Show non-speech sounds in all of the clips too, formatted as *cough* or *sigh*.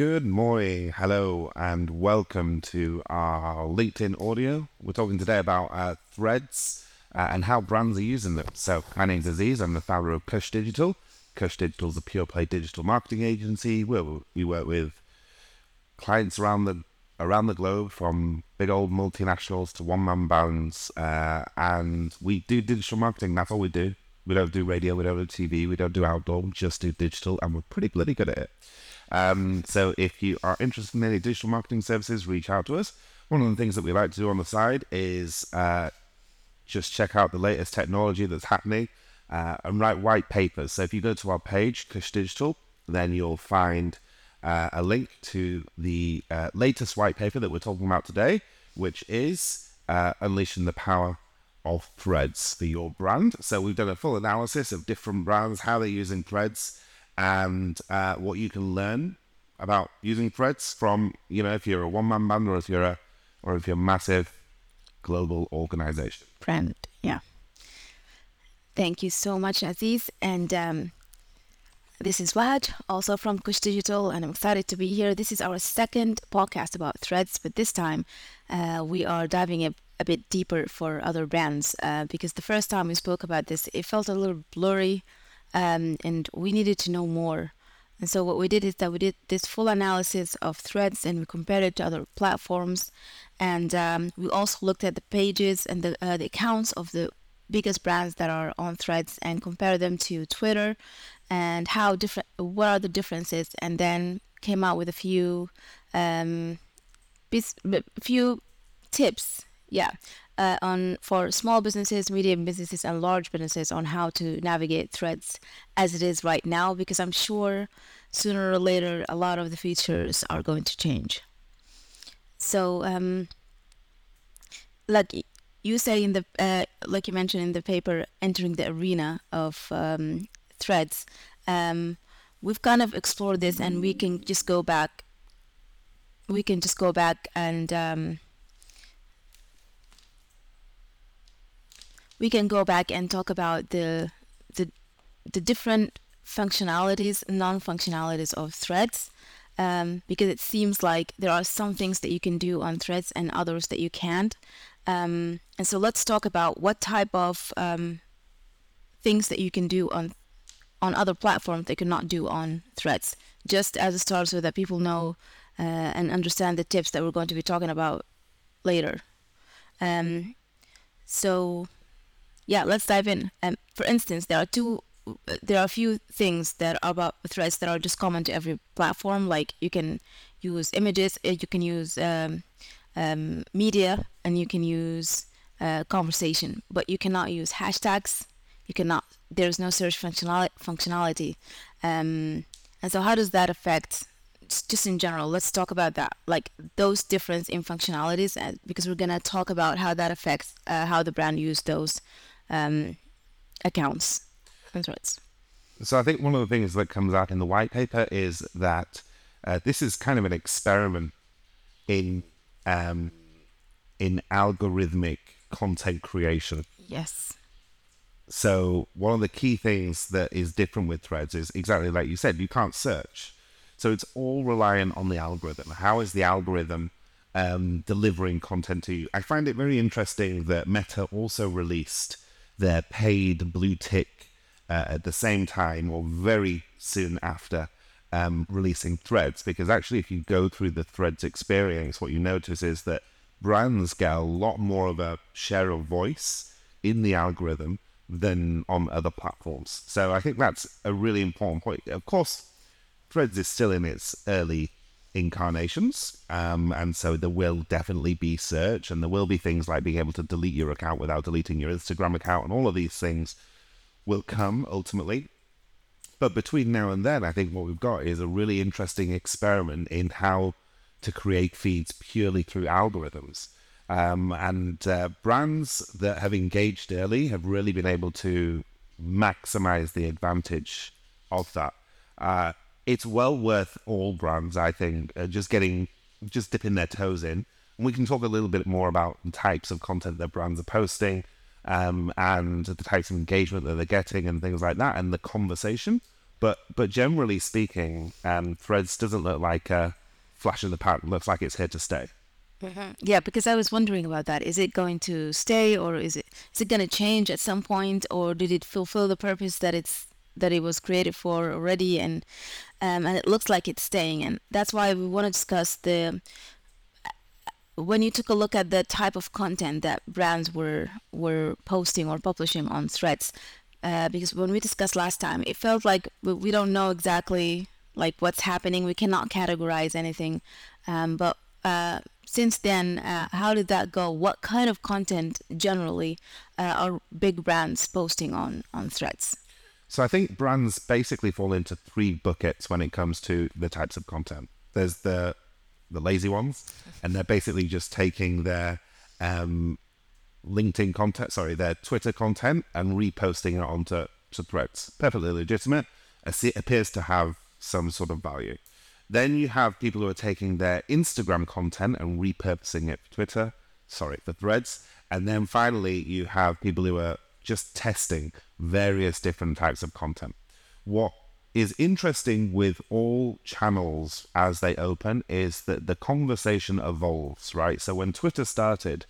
Good morning, hello, and welcome to our LinkedIn audio. We're talking today about uh, threads uh, and how brands are using them. So, my name's Aziz, I'm the founder of Cush Digital. Cush Digital is a pure play digital marketing agency where we work with clients around the around the globe, from big old multinationals to one man bands, uh, and we do digital marketing. That's all we do. We don't do radio, we don't do TV, we don't do outdoor, we just do digital, and we're pretty bloody good at it. Um, so if you are interested in any digital marketing services, reach out to us. One of the things that we like to do on the side is uh, just check out the latest technology that's happening uh, and write white papers. So if you go to our page, Cush Digital, then you'll find uh, a link to the uh, latest white paper that we're talking about today, which is uh, Unleashing the Power of Threads for Your Brand. So we've done a full analysis of different brands, how they're using Threads, and uh, what you can learn about using Threads from, you know, if you're a one-man band or if you're a, or if you're a massive global organization. Brand, yeah. Thank you so much, Aziz. And um, this is Wahj, also from Cush Digital, and I'm excited to be here. This is our second podcast about threads, but this time uh, we are diving a, a, bit deeper for other brands uh, because the first time we spoke about this, it felt a little blurry um, and we needed to know more. And so what we did is that we did this full analysis of threads and we compared it to other platforms. And um, we also looked at the pages and the, uh, the accounts of the biggest brands that are on threads and compare them to Twitter and how different what are the differences and then came out with a few um few tips yeah uh, on for small businesses medium businesses and large businesses on how to navigate threads as it is right now because i'm sure sooner or later a lot of the features are going to change. So um like you said in the uh, like you mentioned in the paper entering the arena of um, threads um, we've kind of explored this and we can just go back we can just go back and we can go back and talk about the the the different functionalities non-functionalities of threads um, because it seems like there are some things that you can do on threads and others that you can't. Um, and so let's talk about what type of um, things that you can do on on other platforms they cannot do on threads. Just as a start so that people know uh, and understand the tips that we're going to be talking about later. Um, so yeah let's dive in. Um, for instance there are two there are a few things that are about threads that are just common to every platform. Like you can use images uh, you can use um, um, media and you can use uh, conversation. But you cannot use hashtags. You cannot there's no search functionality functionality. Um, and so how does that affect just in general? Let's talk about that. Like those difference in functionalities and because we're going to talk about how that affects uh, how the brand use those um, accounts and threads so i think one of the things that comes out in the white paper is that uh, this is kind of an experiment in um, in algorithmic content creation yes so one of the key things that is different with threads is exactly like you said, you can't search. So it's all reliant on the algorithm. How is the algorithm um, delivering content to you? I find it very interesting that Meta also released their paid blue tick uh, at the same time or very soon after um, releasing threads. Because actually, if you go through the threads experience, what you notice is that brands get a lot more of a share of voice in the algorithm than on other platforms. So I think that's a really important point. Of course, Threads is still in its early incarnations, um, and so there will definitely be search, and there will be things like being able to delete your account without deleting your Instagram account, and all of these things will come ultimately. But between now and then, I think what we've got is a really interesting experiment in how to create feeds purely through algorithms. Um, and uh, brands that have engaged early have really been able to maximize the advantage of that. Uh, it's well worth all brands, I think, uh, just getting, just dipping their toes in. And we can talk a little bit more about the types of content that brands are posting um, and the types of engagement that they're getting and things like that and the conversation. But but generally speaking, um, Threads doesn't look like a flash in the pan. Looks like it's here to stay. Mm-hmm. Yeah, because I was wondering about that. Is it going to stay, or is it is it going to change at some point, or did it fulfill the purpose that it's that it was created for already? And um, and it looks like it's staying, and that's why we want to discuss the when you took a look at the type of content that brands were were posting or publishing on Threads. Uh, because when we discussed last time, it felt like we, don't know exactly like what's happening. We cannot categorize anything, um, but uh, since then, uh, how did that go? What kind of content generally uh, are big brands posting on on Threads? So I think brands basically fall into three buckets when it comes to the types of content. There's the the lazy ones, and they're basically just taking their um, LinkedIn content, sorry, their Twitter content, and reposting it onto to Threads. Perfectly legitimate. It appears to have some sort of value. Then you have people who are taking their Instagram content and repurposing it for Twitter, sorry, for threads. And then finally, you have people who are just testing various different types of content. What is interesting with all channels as they open is that the conversation evolves, right? So when Twitter started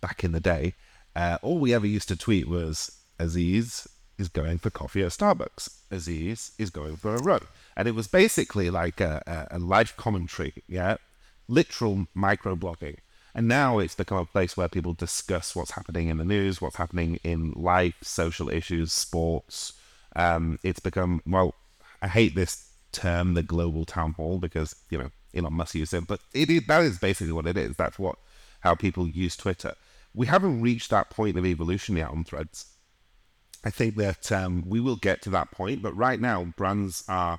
back in the day, uh, all we ever used to tweet was Aziz is going for coffee at Starbucks. Aziz is going for a run and it was basically like a, a, a live commentary, yeah, literal microblogging. And now it's become a place where people discuss what's happening in the news, what's happening in life, social issues, sports. Um, it's become well, I hate this term, the global town hall, because you know Elon Musk used it, but that is basically what it is. That's what how people use Twitter. We haven't reached that point of evolution yet on Threads. I think that um, we will get to that point, but right now brands are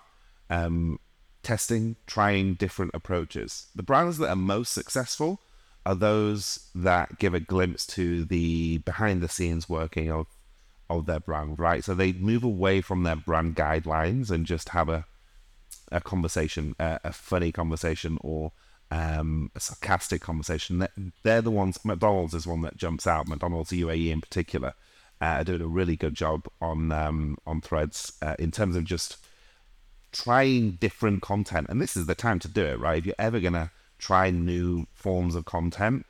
um, testing, trying different approaches. The brands that are most successful are those that give a glimpse to the behind the scenes working of of their brand, right? So they move away from their brand guidelines and just have a a conversation, a, a funny conversation, or um, a sarcastic conversation. They're the ones. McDonald's is one that jumps out. McDonald's UAE in particular uh, are doing a really good job on um, on Threads uh, in terms of just trying different content. And this is the time to do it, right? If you're ever to try new forms of content,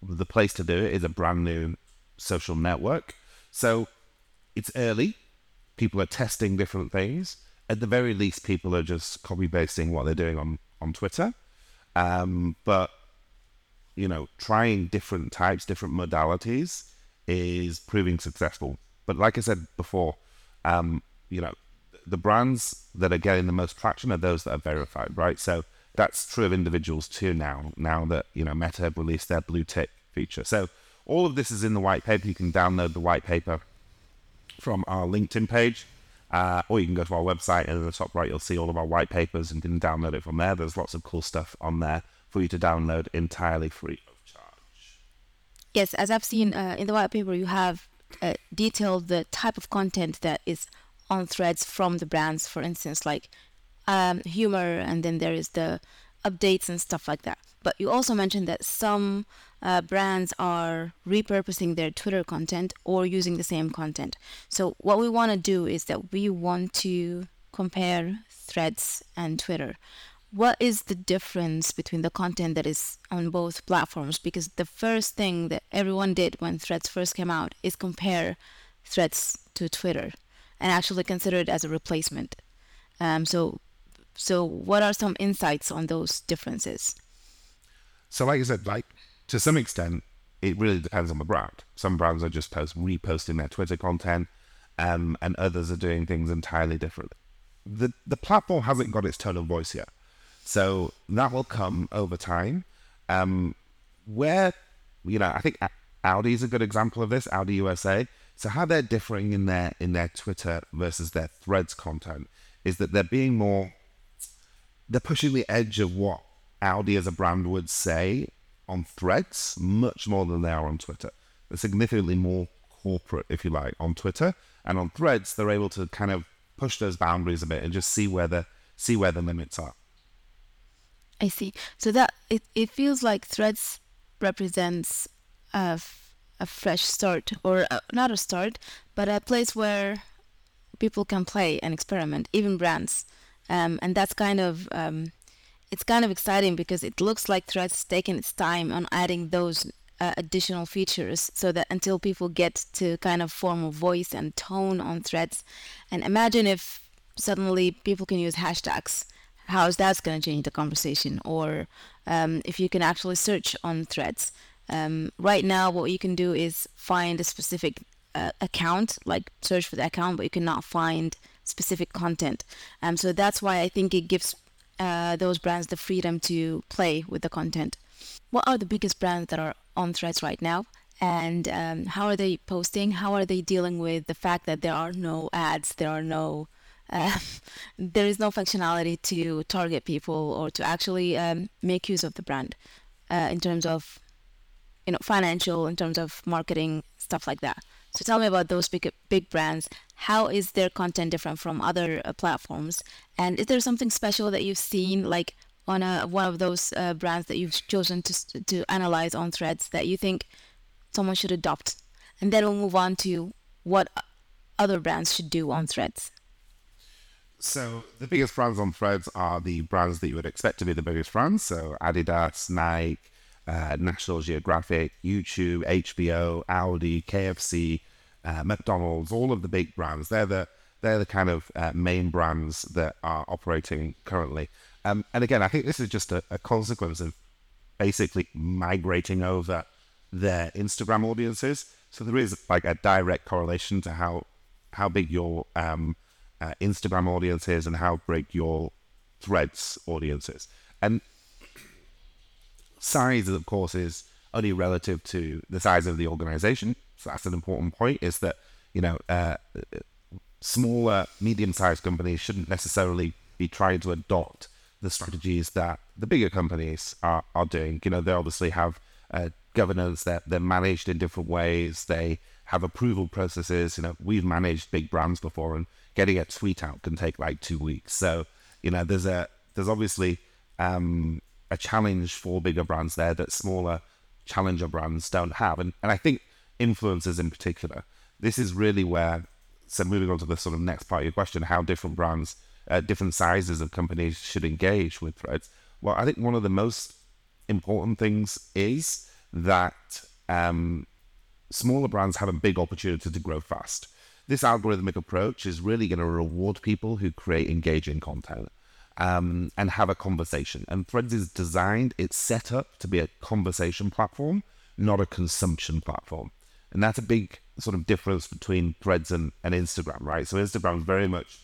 the place to do it is a brand new social network. So it's early. People are testing different things. At the very least, people are just copy pasting what they're doing on, on Twitter. Um, but, you know, trying different types, different modalities is proving successful. But like I said before, um, you know, the brands that are getting the most traction are those that are verified, right? So that's true of individuals too now, now that, you know, Meta have released their blue tick feature. So all of this is in the white paper. You can download the white paper from our LinkedIn page, uh, or you can go to our website and at the top right, you'll see all of our white papers and you can download it from there. There's lots of cool stuff on there for you to download entirely free of charge. Yes, as I've seen uh, in the white paper, you have uh, detailed the type of content that is on threads from the brands, for instance, like um, humor, and then there is the updates and stuff like that. But you also mentioned that some uh, brands are repurposing their Twitter content or using the same content. So, what we want to do is that we want to compare threads and Twitter. What is the difference between the content that is on both platforms? Because the first thing that everyone did when threads first came out is compare threads to Twitter and actually consider it as a replacement. Um, so, so what are some insights on those differences? So, like I said, like to some extent, it really depends on the brand. Some brands are just post reposting their Twitter content, um, and others are doing things entirely differently. The the platform hasn't got its tone of voice yet, so that will come over time. Um, where you know, I think Audi is a good example of this. Audi USA so how they're differing in their in their Twitter versus their Threads content is that they're being more they're pushing the edge of what Audi as a brand would say on Threads much more than they are on Twitter. They're significantly more corporate, if you like, on Twitter, and on Threads they're able to kind of push those boundaries a bit and just see where the see where the limits are. I see. So that it, it feels like Threads represents a a fresh start or uh, not a start but a place where people can play and experiment, even brands, um, and that's kind of um, it's kind of exciting because it looks like Threads is taking its time on adding those uh, additional features so that until people get to kind of form a voice and tone on Threads, and imagine if suddenly people can use hashtags. How is that going to change the conversation? Or um, if you can actually search on Threads. Um, right now, what you can do is find a specific uh, account, like search for the account, but you cannot find specific content. Um, so that's why I think it gives uh, those brands the freedom to play with the content. What are the biggest brands that are on Threads right now? And um, how are they posting? How are they dealing with the fact that there are no ads, there are no *laughs* uh, there is no functionality to target people or to actually um, make use of the brand uh, in terms of you know financial in terms of marketing stuff like that so tell me about those big big brands. How is their content different from other uh, platforms? And is there something special that you've seen like on a, one of those uh, brands that you've chosen to, to analyze on threads that you think someone should adopt? And then we'll move on to what other brands should do on threads. So the biggest brands on threads are the brands that you would expect to be the biggest brands. So adidas nike uh, National Geographic, YouTube, HBO, Audi, KFC, uh, McDonald's, all of the big brands. They're the they're the kind of uh, main brands that are operating currently. Um, and again, I think this is just a, a, consequence of basically migrating over their Instagram audiences. So there is like a direct correlation to how how big your um, uh, Instagram audience is and how big your Threads audience is. And size, of course, is only relative to the size of the organization. So that's an important point. Is that you know uh, smaller, medium-sized companies shouldn't necessarily be trying to adopt the strategies that the bigger companies are, are doing. You know, they obviously have uh, governance that they're managed in different ways. They have approval processes. You know, we've managed big brands before, and getting a tweet out can take like two weeks. So, you know, there's a there's obviously um, a challenge for bigger brands there that smaller challenger brands don't have. And, and I think influencers in particular, this is really where, so moving on to the sort of next part of your question, how different brands, uh, different sizes of companies should engage with threads. Well, I think one of the most important things is that um, smaller brands have a big opportunity to grow fast. This algorithmic approach is really going to reward people who create engaging content um, and have a conversation. And Threads is designed, it's set up to be a conversation platform, not a consumption platform. And that's a big sort of difference between Threads and, and Instagram, right? So Instagram is very much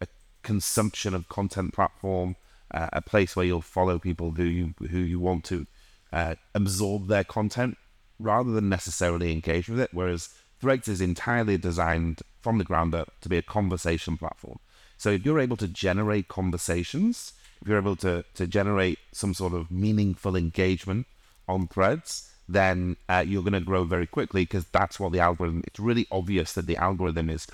a consumption of content platform, uh, a place where you'll follow people who you who you want to uh, absorb their content rather than necessarily engage with it. Whereas Threads is entirely designed from the ground up to be a conversation platform. So if you're able to generate conversations, if you're able to, to generate some sort of meaningful engagement on threads, then uh, you're going to grow very quickly because that's what the algorithm, it's really obvious that the algorithm is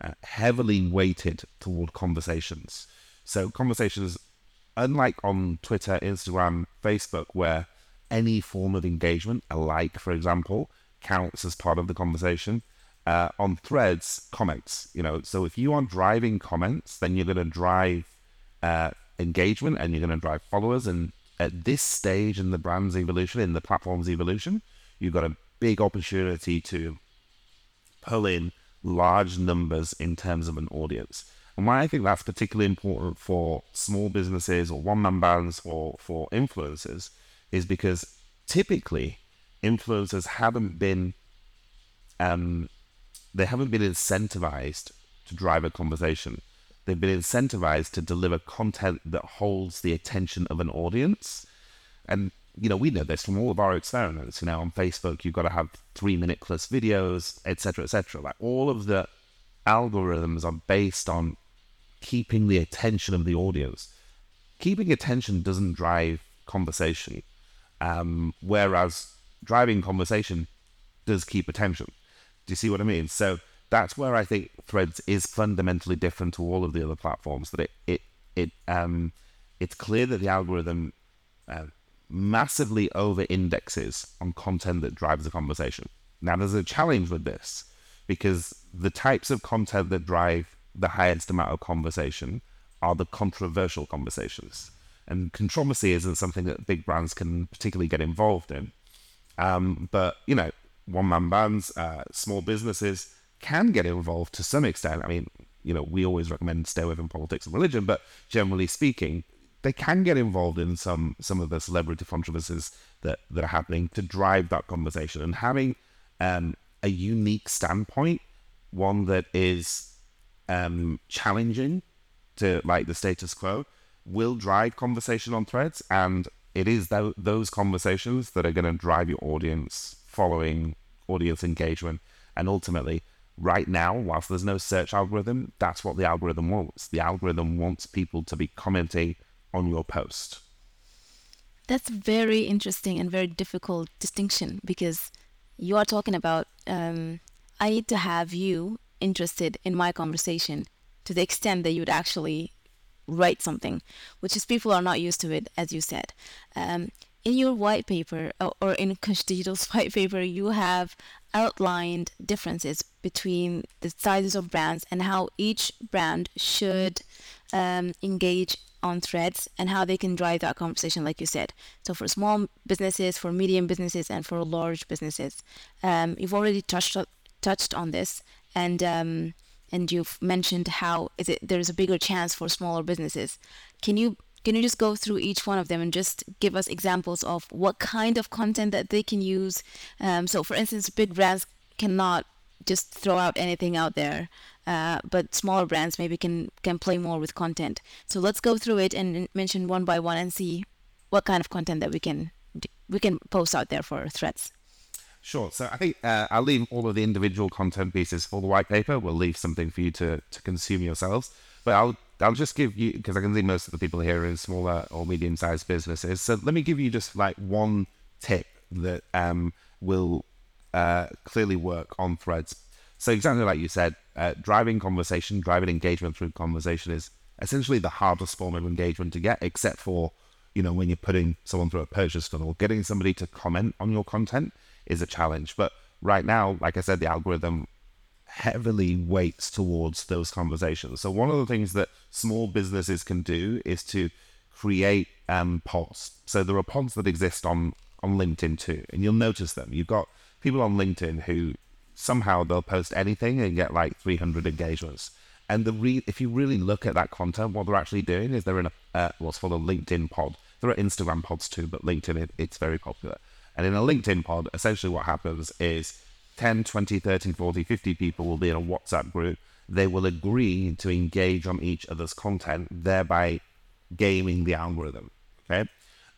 uh, heavily weighted toward conversations. So conversations, unlike on Twitter, Instagram, Facebook, where any form of engagement, a like, for example, counts as part of the conversation, uh, on threads comments you know? So if you are driving comments then you're going to drive uh, engagement and you're going to drive followers. And at this stage in the brand's evolution in the platform's evolution you've got a big opportunity to pull in large numbers in terms of an audience. And why i think that's particularly important for small businesses or one-man bands or for influencers is because typically influencers haven't been um, they haven't been incentivized to drive a conversation. They've been incentivized to deliver content that holds the attention of an audience. And, you know, we know this from all of our experiments. You know, on Facebook, you've got to have three minute plus videos, etc., etc. Like all of the algorithms are based on keeping the attention of the audience. Keeping attention doesn't drive conversation, um, whereas driving conversation does keep attention. Do you see what I mean? So that's where I think Threads is fundamentally different to all of the other platforms. That it it it um it's clear that the algorithm uh, massively over indexes on content that drives the conversation. Now there's a challenge with this because the types of content that drive the highest amount of conversation are the controversial conversations. And controversy isn't something that big brands can particularly get involved in. Um, but, you know, one man bands, uh, small businesses can get involved to some extent. I mean, you know, we always recommend stay away from politics and religion, but generally speaking, they can get involved in some some of the celebrity controversies that, that are happening to drive that conversation. And having um, a unique standpoint, one that is um, challenging to like the status quo, will drive conversation on threads. And it is th- those conversations that are going to drive your audience following, audience engagement, and ultimately right now, whilst there's no search algorithm, that's what the algorithm wants. The algorithm wants people to be commenting on your post. That's very interesting and very difficult distinction because you are talking about um, I need to have you interested in my conversation to the extent that you would actually write something, which is people are not used to it, as you said. Um, in your white paper or in Cush Digital's *laughs* white paper, you have outlined differences between the sizes of brands and how each brand should um, engage on threads and how they can drive that conversation, like you said. So for small businesses, for medium businesses, and for large businesses, um, you've already touched touched on this, and um, and you've mentioned how is it there's a bigger chance for smaller businesses. Can you can you just go through each one of them and just give us examples of what kind of content that they can use? Um, so, for instance, big brands cannot just throw out anything out there, uh, but smaller brands maybe can can play more with content. So let's go through it and mention one by one and see what kind of content that we can we can post out there for threads. Sure. So I think uh, I'll leave all of the individual content pieces for the white paper. We'll leave something for you to, to consume yourselves. But I'll I'll just give you because I can see most of the people here in smaller or medium sized businesses. So let me give you just like one tip that um, will uh, clearly work on threads. So exactly like you said, uh, driving conversation, driving engagement through conversation is essentially the hardest form of engagement to get, except for you know when you're putting someone through a purchase funnel. Getting somebody to comment on your content is a challenge. But right now, like I said, the algorithm heavily weights towards those conversations. So one of the things that small businesses can do is to create um, pods. So there are pods that exist on on LinkedIn too, and you'll notice them. You've got people on LinkedIn who somehow they'll post anything and get like 300 engagements. And the re- if you really look at that content, what they're actually doing is they're in a uh, what's called a LinkedIn pod. There are Instagram pods too, but LinkedIn it, it's very popular. And in a LinkedIn pod, essentially what happens is 10, 20, 30, 40, 50 people will be in a WhatsApp group. They will agree to engage on each other's content, thereby gaming the algorithm. Okay.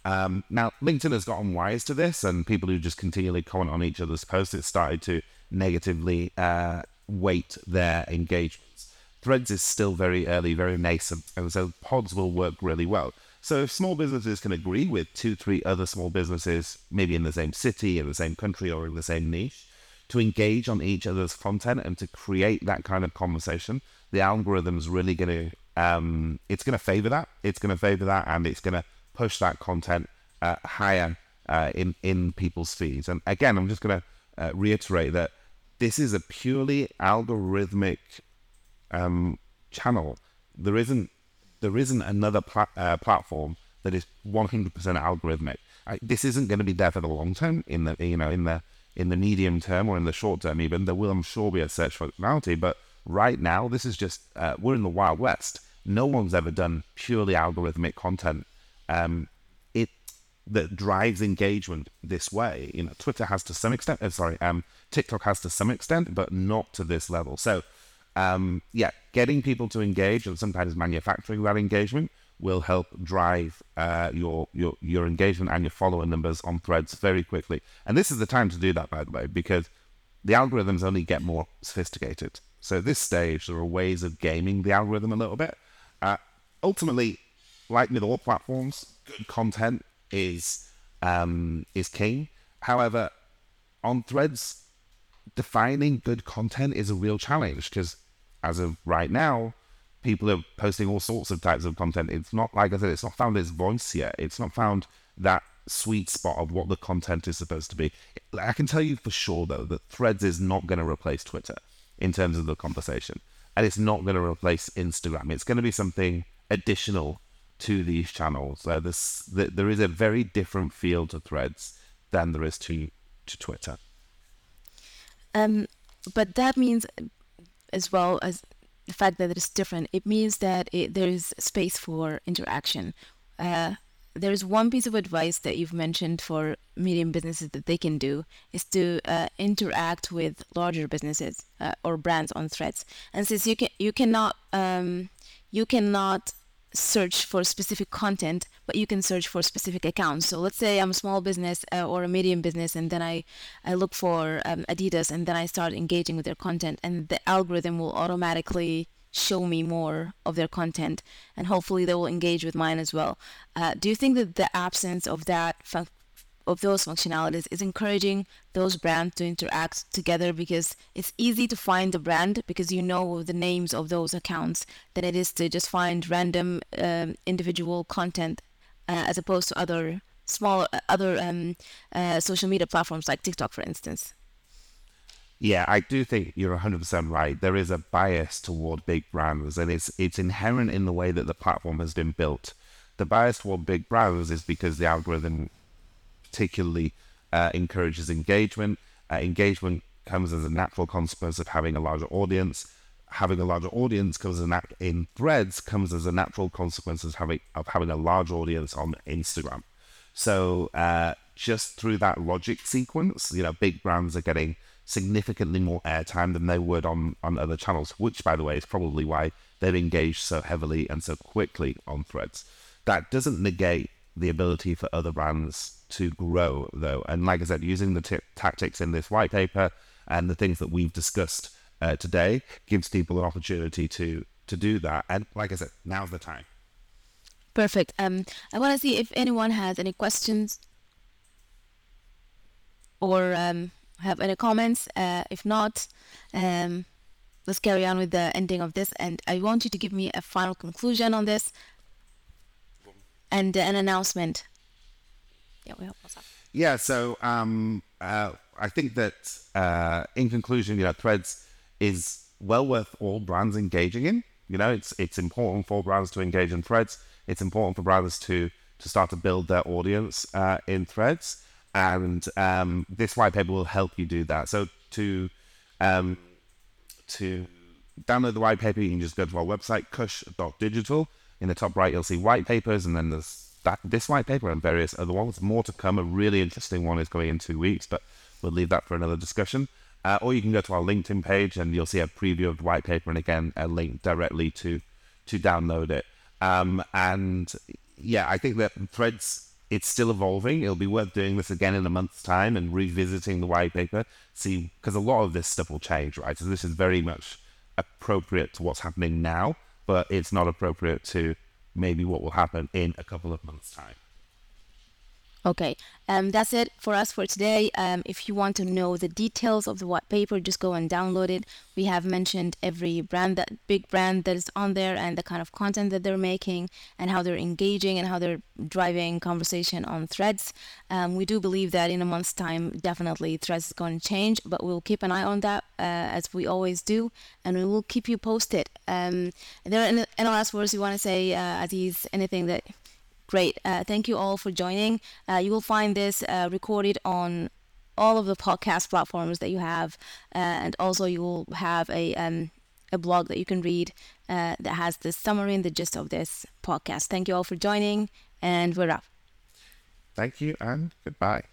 Um, now, LinkedIn has gotten wise to this, and people who just continually comment on each other's posts, it started to negatively uh, weight their engagements. Threads is still very early, very nascent, and so pods will work really well. So if small businesses can agree with two, three other small businesses, maybe in the same city, in the same country, or in the same niche, to engage on each other's content and to create that kind of conversation, the algorithm is really going to um, it's going to favor that. It's going to favor that, and it's going to push that content uh, higher uh, in in people's feeds. And again, I'm just going to uh, reiterate that this is a purely algorithmic um, channel. There isn't there isn't another pla- uh, platform that is 100% algorithmic. this isn't going to be there for the long term. In the you know in the in the medium term or in the short term, even there will, I'm sure, be a search functionality. But right now, this is just uh, we're in the wild west. No one's ever done purely algorithmic content. Um, it that drives engagement this way. You know, Twitter has to some extent. Uh, sorry, um, TikTok has to some extent, but not to this level. So, um, yeah, getting people to engage and sometimes manufacturing that engagement will help drive uh, your your your engagement and your follower numbers on threads very quickly. And this is the time to do that, by the way, because the algorithms only get more sophisticated. So at this stage, there are ways of gaming the algorithm a little bit. Uh, ultimately, like with all platforms, good content is um, is king. However, on threads, defining good content is a real challenge because as of right now, people are posting all sorts of types of content. It's not, like I said, it's not found its voice yet. It's not found that sweet spot of what the content is supposed to be. I can tell you for sure, though, that Threads is not going to replace Twitter in terms of the conversation. and it's not going to replace Instagram. It's going to be something additional to these channels. Uh, this, th- there is a very different feel to Threads than there is to to Twitter. Um, but that means, as well as the fact that it's different, it means that it, there is space for interaction. Uh, there's one piece of advice that you've mentioned for medium businesses that they can do is to uh, interact with larger businesses uh, or brands on threads and since you can you cannot um, you cannot search for specific content, but you can search for specific accounts. So let's say I'm a small business uh, or a medium business, and then I, I look for um, Adidas, and then I start engaging with their content, and the algorithm will automatically show me more of their content, and hopefully they will engage with mine as well. Uh, do you think that the absence of that fun- of those functionalities is encouraging those brands to interact together because it's easy to find the brand because you know the names of those accounts than it is to just find random um, individual content as opposed to other small uh, other um, uh, social media platforms like TikTok, for instance. Yeah, I do think you're 100% right. There is a bias toward big brands, and it's it's inherent in the way that the platform has been built. The bias toward big brands is because the algorithm particularly uh, encourages engagement. Uh, engagement comes as a natural consequence of having a larger audience. Having a larger audience comes nat- in threads comes as a natural consequence of having of having a large audience on Instagram. So uh, just through that logic sequence, you know, big brands are getting significantly more airtime than they would on on other channels. Which, by the way, is probably why they've engaged so heavily and so quickly on threads. That doesn't negate the ability for other brands to grow, though. And like I said, using the t- tactics in this white paper and the things that we've discussed uh, today gives people an opportunity to to do that. And like I said, now's the time. Perfect. Um, I want to see if anyone has any questions or um, have any comments. Uh, if not, um, let's carry on with the ending of this. And I want you to give me a final conclusion on this and uh, an announcement. Yeah, we hope what's up. Yeah, so um, uh, I think that uh, in conclusion, you know, Threads is well worth all brands engaging in. You know, it's it's important for brands to engage in Threads. It's important for brands to to start to build their audience uh, in Threads, and um, this white paper will help you do that. So to um, to download the white paper, you can just go to our website, cush.digital. In the top right, you'll see white papers, and then there's that this white paper and various other ones. More to come. A really interesting one is going in two weeks, but we'll leave that for another discussion. Uh, or you can go to our LinkedIn page, and you'll see a preview of the white paper, and again, a link directly to to download it. Um, and yeah, I think that Threads it's still evolving. It'll be worth doing this again in a month's time and revisiting the white paper. See, because a lot of this stuff will change, right? So this is very much appropriate to what's happening now, but it's not appropriate to maybe what will happen in a couple of months' time. Okay, um, that's it for us for today. Um, if you want to know the details of the white paper, just go and download it. We have mentioned every brand, that big brand that is on there, and the kind of content that they're making, and how they're engaging, and how they're driving conversation on Threads. Um, we do believe that in a month's time, definitely Threads is going to change, but we'll keep an eye on that uh, as we always do, and we will keep you posted. Um, are there any, any last words you want to say, uh, Aziz? Anything that Great. Uh, thank you all for joining. Uh, you will find this uh, recorded on all of the podcast platforms that you have, uh, and also you will have a um, a blog that you can read uh, that has the summary and the gist of this podcast. Thank you all for joining, and we're up. Thank you and goodbye.